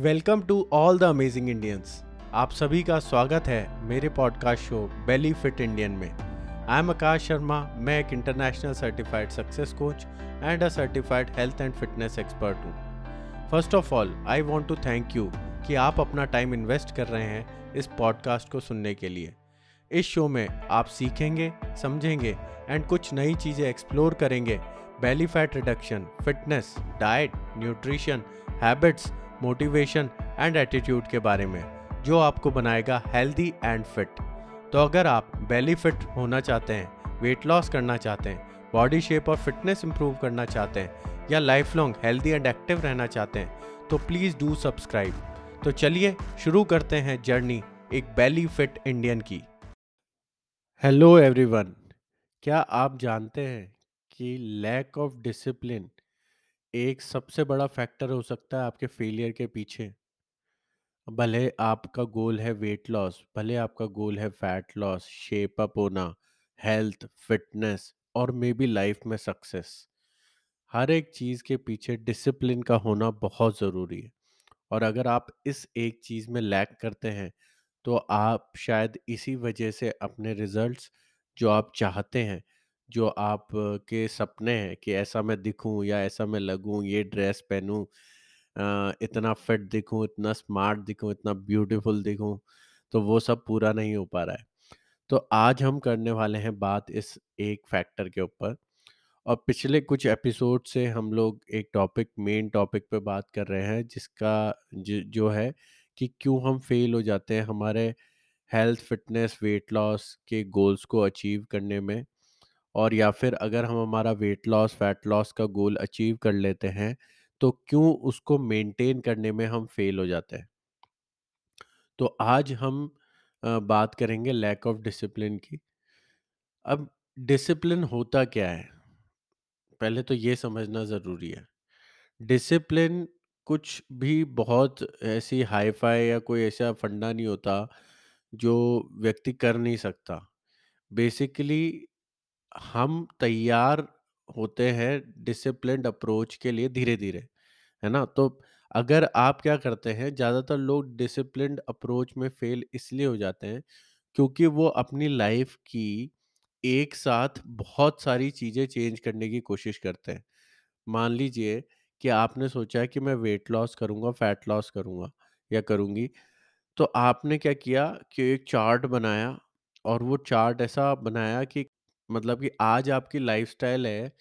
Welcome to all the amazing Indians. आप सभी का स्वागत है मेरे podcast show belly fit Indian में। आई एम आकाश शर्मा, मैं एक international certified success coach and a certified health and fitness expert हूँ। First of all I want to thank you कि आप अपना टाइम इन्वेस्ट कर रहे हैं इस पॉडकास्ट को सुनने के लिए। इस शो में आप सीखेंगे, समझेंगे एंड कुछ नई चीज़ें एक्सप्लोर करेंगे। Belly fat reduction fitness diet nutrition habits motivation and attitude के बारे में, जो आपको बनाएगा हेल्दी एंड फिट तो अगर आप बेली फिट होना चाहते हैं वेट लॉस करना चाहते हैं बॉडी शेप और फिटनेस इंप्रूव करना चाहते हैं, या life long healthy and active रहना चाहते हैं तो प्लीज़ डू सब्सक्राइब तो चलिए शुरू करते हैं जर्नी एक बेली फिट इंडियन की. हेलो एवरीवन क्या आप जानते हैं कि लैक ऑफ़ डिसिप्लिन एक सबसे बड़ा फैक्टर हो सकता है आपके फेलियर के पीछे। भले आपका गोल है वेट लॉस, भले आपका गोल है फैट लॉस, शेप अप होना, हेल्थ, फिटनेस और मे बी लाइफ में सक्सेस। हर एक चीज़ के पीछे डिसिप्लिन का होना बहुत ज़रूरी है। और अगर आप इस एक चीज़ में लैक करते हैं तो आप शायद इसी वजह से अपने रिजल्ट्स जो आप चाहते हैं जो आप के सपने हैं कि ऐसा मैं दिखूं या ऐसा मैं लगूं, ये ड्रेस पहनूं इतना फिट दिखूं, इतना स्मार्ट दिखूं, इतना ब्यूटीफुल दिखूं तो वो सब पूरा नहीं हो पा रहा है। तो आज हम करने वाले हैं बात इस एक फैक्टर के ऊपर और पिछले कुछ एपिसोड से हम लोग एक टॉपिक, मेन टॉपिक पे बात कर रहे हैं, जिसका जो है कि क्यों हम फेल हो जाते हैं हमारे हेल्थ, फिटनेस, वेट लॉस के गोल्स को अचीव करने में और या फिर अगर हम हमारा वेट लॉस फैट लॉस का गोल अचीव कर लेते हैं तो क्यों उसको मेंटेन करने में हम फेल हो जाते हैं? तो आज हम बात करेंगे लैक ऑफ़ डिसिप्लिन की। अब डिसिप्लिन होता क्या है? पहले तो ये समझना ज़रूरी है। डिसिप्लिन कुछ भी बहुत ऐसी हाई फाई या कोई ऐसा फंडा नहीं होता, जो व्यक्ति कर नहीं सकता। बेसिकली हम तैयार होते हैं डिसिप्लिन्ड अप्रोच के लिए धीरे-धीरे, है ना? तो अगर आप क्या करते हैं, ज़्यादातर लोग डिसिप्लिन्ड अप्रोच में फेल इसलिए हो जाते हैं, क्योंकि वो अपनी लाइफ की एक साथ बहुत सारी चीज़ें चेंज करने की कोशिश करते हैं। मान लीजिए कि आपने सोचा है कि मैं वेट लॉस करूँगा, फैट लॉस करूँगा या करूँगी, तो आपने क्या किया कि एक चार्ट बनाया और वो चार्ट ऐसा बनाया कि मतलब कि आज आपकी लाइफ़स्टाइल है,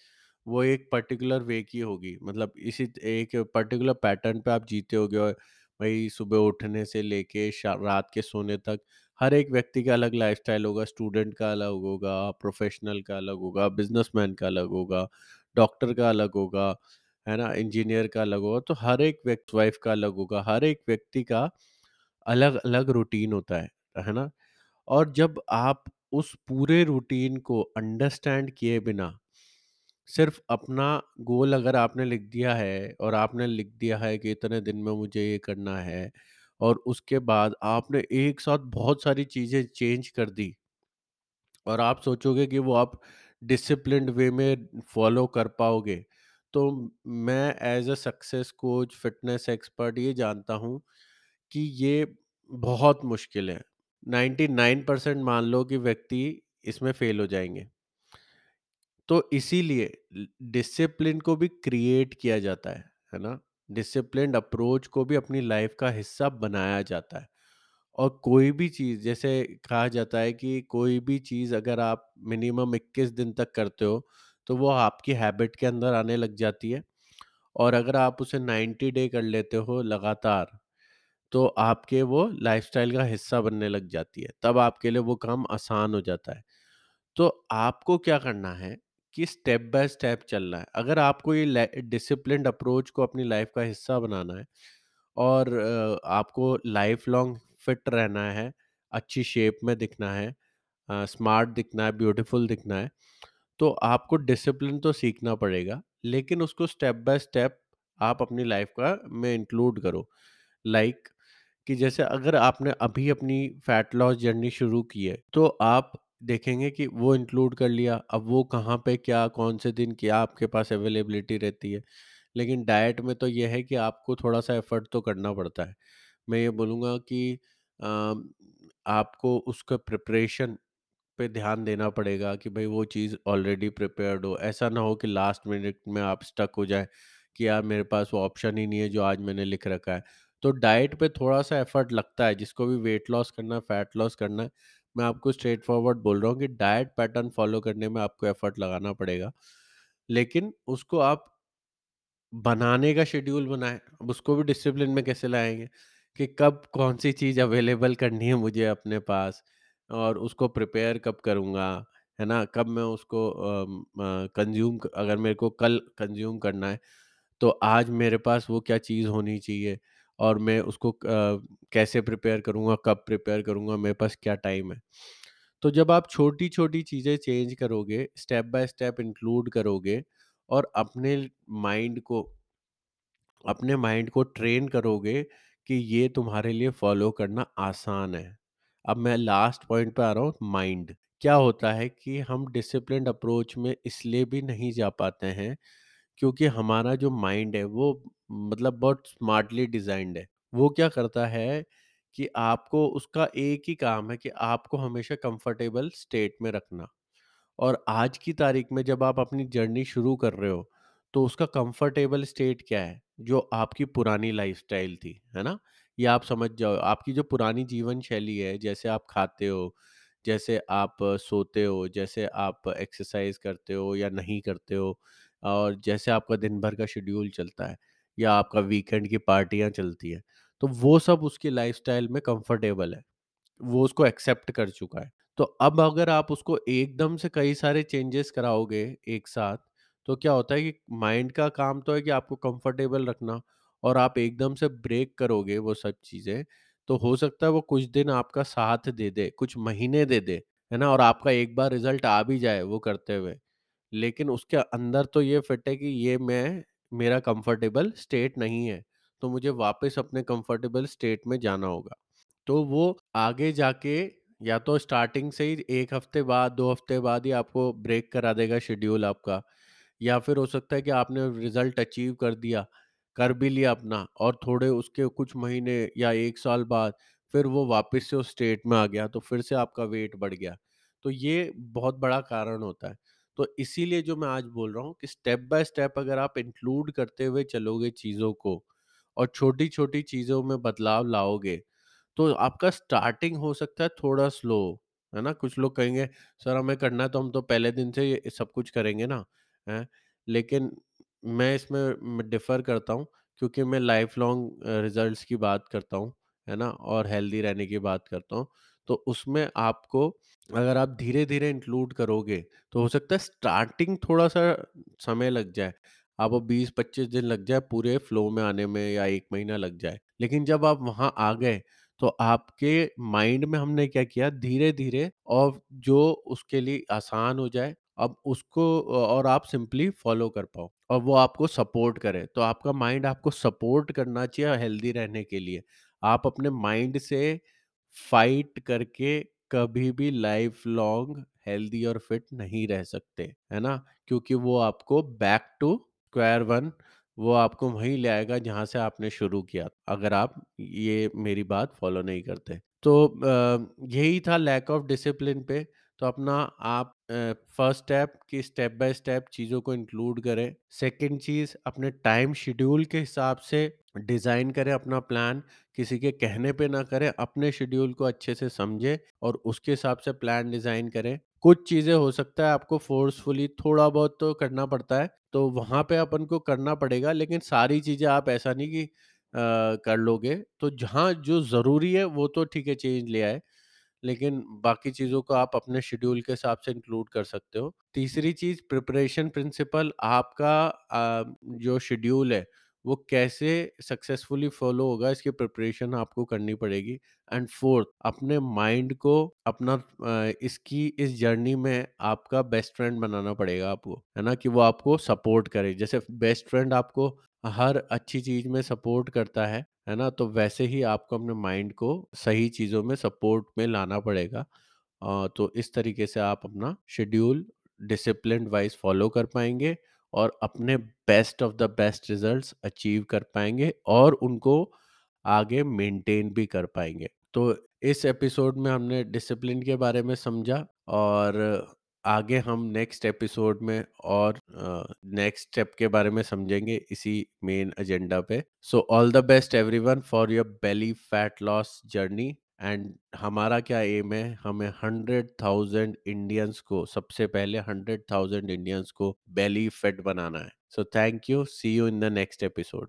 वो एक पर्टिकुलर वे की होगी। मतलब इसी एक पर्टिकुलर पैटर्न पे आप जीते होगे और भाई सुबह उठने से लेके रात के सोने तक हर एक व्यक्ति का अलग लाइफ़स्टाइल होगा। स्टूडेंट का अलग होगा, प्रोफ़ेशनल का अलग होगा, बिज़नेसमैन का अलग होगा, डॉक्टर का अलग होगा, है ना? इंजीनियर का अलग होगा। तो हर एक व्यक्ति वाइफ़ का अलग होगा। हर एक व्यक्ति का अलग-अलग रूटीन होता है, है ना? और जब आप उस पूरे रूटीन को अंडरस्टैंड किए बिना सिर्फ़ अपना गोल अगर आपने लिख दिया है और आपने लिख दिया है कि इतने दिन में मुझे ये करना है और उसके बाद आपने एक साथ बहुत सारी चीज़ें चेंज कर दी और आप सोचोगे कि वो आप डिसिप्लिन्ड वे में फॉलो कर पाओगे, तो मैं as a success coach, fitness expert ये जानता हूँ कि ये बहुत मुश्किल है। 99% मान लो कि व्यक्ति इसमें फ़ेल हो जाएँगे तो इसीलिए डिसिप्लिन को भी क्रिएट किया जाता है, है ना? डिसिप्लिन्ड अप्रोच को भी अपनी लाइफ़ का हिस्सा बनाया जाता है। और कोई भी चीज़ जैसे कहा जाता है कि कोई भी चीज़ अगर आप मिनिमम 21 दिन तक करते हो, तो वो आपकी हैबिट के अंदर आने लग जाती है और अगर आप उसे 90 डे कर लेते हो लगातार, तो आपके वो लाइफ़स्टाइल का हिस्सा बनने लग जाती है। तब आपके लिए वो काम आसान हो जाता है। तो आपको क्या करना है कि स्टेप बाय स्टेप चलना है। अगर आपको ये डिसिप्लिन्ड अप्रोच को अपनी लाइफ का हिस्सा बनाना है और आपको लाइफ लॉन्ग फिट रहना है, अच्छी शेप में दिखना है, स्मार्ट दिखना है, ब्यूटीफुल दिखना है, तो आपको डिसिप्लिन तो सीखना पड़ेगा, लेकिन उसको स्टेप बाय स्टेप आप अपनी लाइफ का में इंक्लूड करो। लाइक कि जैसे अगर आपने अभी अपनी फैट लॉस जर्नी शुरू की है, तो आप देखेंगे कि वो इंक्लूड कर लिया, अब वो कहाँ पे क्या, कौन से दिन क्या आपके पास अवेलेबिलिटी रहती है। लेकिन डाइट में तो ये है कि आपको थोड़ा-सा एफ़र्ट तो करना पड़ता है। मैं ये बोलूँगा कि अ, आपको उसका प्रिपरेशन पे ध्यान देना पड़ेगा कि भाई वो चीज़ ऑलरेडी प्रिपेयर्ड हो। ऐसा ना हो कि लास्ट मिनट में आप स्टक हो जाए कि यार मेरे पास वो ऑप्शन ही नहीं है जो आज मैंने लिख रखा है। तो डाइट पे थोड़ा-सा एफ़र्ट लगता है, जिसको भी वेट लॉस करना है, फैट लॉस करना है, मैं आपको स्ट्रेट फॉरवर्ड बोल रहा हूँ कि डाइट पैटर्न फ़ॉलो करने में आपको एफ़र्ट लगाना पड़ेगा। लेकिन उसको आप बनाने का शेड्यूल बनाएँ। अब उसको भी डिसिप्लिन में कैसे लाएँगे कि कब कौन-सी चीज़ अवेलेबल करनी है मुझे अपने पास और उसको प्रिपेयर कब करूँगा, है ना? कब मैं उसको कंज़्यूम अगर मेरे को कल कंज़्यूम करना है, तो आज मेरे पास वो क्या चीज़ होनी चाहिए और मैं उसको कैसे प्रिपेयर करूँगा, कब प्रिपेयर करूँगा, मेरे पास क्या टाइम है। तो जब आप छोटी-छोटी चीज़ें चेंज करोगे, स्टेप बाय स्टेप इंक्लूड करोगे और अपने माइंड को अपने माइंड को ट्रेन करोगे कि ये तुम्हारे लिए फॉलो करना आसान है। अब मैं लास्ट पॉइंट पे आ रहा हूँ माइंड। क्या होता है कि हम डिसिप्लिन अप्रोच में इसलिए भी नहीं जा पाते हैं क्योंकि हमारा जो माइंड है वो मतलब बहुत स्मार्टली डिज़ाइंड है। वो क्या करता है कि आपको उसका एक ही काम है कि आपको हमेशा कंफर्टेबल स्टेट में रखना। और आज की तारीख में जब आप अपनी जर्नी शुरू कर रहे हो, तो उसका कंफर्टेबल स्टेट क्या है? जो आपकी पुरानी लाइफ़स्टाइल थी, है ना? ये आप समझ जाओ, आपकी जो पुरानी जीवन शैली है, जैसे आप खाते हो, जैसे आप सोते हो, जैसे आप एक्सरसाइज़ करते हो या नहीं करते हो और जैसे आपका दिन भर का शेड्यूल चलता है या आपका वीकेंड की पार्टियाँ चलती हैं, तो वो सब उसकी लाइफ़स्टाइल में कंफर्टेबल है। वो उसको एक्सेप्ट कर चुका है। तो अब अगर आप उसको एकदम से कई सारे चेंजेस कराओगे एक साथ, तो क्या होता है कि माइंड का काम तो है कि आपको कंफर्टेबल रखना और आप एकदम से ब्रेक करोगे वो सब चीज़ें, तो हो सकता है वो कुछ दिन आपका साथ दे दे, कुछ महीने दे दे, है ना? और आपका एक बार रिज़ल्ट आ भी जाए वो करते हुए। लेकिन उसके अंदर तो ये फिट है कि ये मैं मेरा कंफर्टेबल स्टेट नहीं है, तो मुझे वापस अपने कंफर्टेबल स्टेट में जाना होगा। तो वो आगे जाके या तो स्टार्टिंग से ही एक हफ़्ते बाद, दो हफ़्ते बाद ही आपको ब्रेक करा देगा शेड्यूल आपका या फिर हो सकता है कि आपने रिज़ल्ट अचीव कर दिया, कर भी लिया अपना और थोड़े उसके कुछ महीने या एक साल बाद फिर वो वापस से उस स्टेट में आ गया, तो फिर से आपका वेट बढ़ गया। तो ये बहुत बड़ा कारण होता है। तो इसीलिए जो मैं आज बोल रहा हूँ कि स्टेप बाय स्टेप अगर आप इंक्लूड करते हुए चलोगे चीज़ों को और छोटी-छोटी चीज़ों में बदलाव लाओगे तो आपका स्टार्टिंग हो सकता है थोड़ा स्लो, है ना? कुछ लोग कहेंगे सर हमें करना है तो हम तो पहले दिन से ये सब कुछ करेंगे ना, है लेकिन मैं इसमें डिफ़र करता हूँ क्योंकि मैं लाइफ़ लॉन्ग रिज़ल्ट्स की बात करता हूँ, है ना? और हेल्दी रहने की बात करता हूँ। तो उसमें आपको अगर आप धीरे-धीरे इंक्लूड करोगे, तो हो सकता है स्टार्टिंग थोड़ा-सा समय लग जाए। आपको 20-25 दिन लग जाए पूरे फ्लो में आने में या एक महीना लग जाए। लेकिन जब आप वहाँ आ गए तो आपके माइंड में हमने क्या किया धीरे-धीरे और जो उसके लिए आसान हो जाए, अब उसको और आप सिंपली फ़ॉलो कर पाओ और वो आपको सपोर्ट करे। तो आपका माइंड आपको सपोर्ट करना चाहिए हेल्दी रहने के लिए। आप अपने माइंड से फाइट करके कभी भी लाइफ़ लॉन्ग हेल्दी और फिट नहीं रह सकते, है ना? क्योंकि वो आपको बैक टू स्क्वायर वन वो आपको वहीं ले आएगा जहाँ से आपने शुरू किया, अगर आप ये मेरी बात फ़ॉलो नहीं करते। तो यही था लैक ऑफ़ डिसिप्लिन पे, तो अपना आप फ़र्स्ट स्टेप कि स्टेप बाय स्टेप चीज़ों को इंक्लूड करें। सेकंड चीज़ अपने टाइम शेड्यूल के हिसाब से डिज़ाइन करें अपना प्लान, किसी के कहने पे ना करें, अपने शेड्यूल को अच्छे से समझें और उसके हिसाब से प्लान डिज़ाइन करें। कुछ चीज़ें हो सकता है आपको फ़ोर्सफुली थोड़ा बहुत तो करना पड़ता है, तो वहाँ पे अपन को करना पड़ेगा लेकिन सारी चीज़ें आप ऐसा नहीं कि अ, कर लोगे। तो जहाँ जो ज़रूरी है वो तो ठीक है चेंज ले आए, लेकिन बाकी चीज़ों को आप अपने शेड्यूल के हिसाब से इंक्लूड कर सकते हो। तीसरी चीज़ प्रिपरेशन प्रिंसिपल आपका जो शेड्यूल है वो कैसे सक्सेसफुली फॉलो होगा इसकी प्रिपरेशन आपको करनी पड़ेगी। एंड फोर्थ अपने माइंड को अपना इसकी इस जर्नी में आपका बेस्ट फ्रेंड बनाना पड़ेगा आपको, है ना? कि वो आपको सपोर्ट करे। जैसे बेस्ट फ्रेंड आपको हर अच्छी चीज़ में सपोर्ट करता है, है ना? तो वैसे ही आपको अपने माइंड को सही चीज़ों में सपोर्ट में लाना पड़ेगा। तो इस तरीके से आप अपना शेड्यूल डिसिप्लिन्ड वाइज़ फॉलो कर पाएँगे और अपने best of the best results achieve कर पाएँगे और उनको आगे मेंटेन भी कर पाएँगे तो इस एपिसोड में हमने डिसिप्लिन के बारे में समझा और आगे हम नेक्स्ट एपिसोड में और नेक्स्ट स्टेप के बारे में समझेंगे इसी मेन एजेंडा पे। So all the best everyone for your belly fat loss journey and हमारा क्या एम है? हमें हंड्रेड थाउज़ेंड इंडियंस को, सबसे पहले हंड्रेड थाउज़ेंड इंडियंस को बेली फिट बनाना है। So thank you see you in the next episode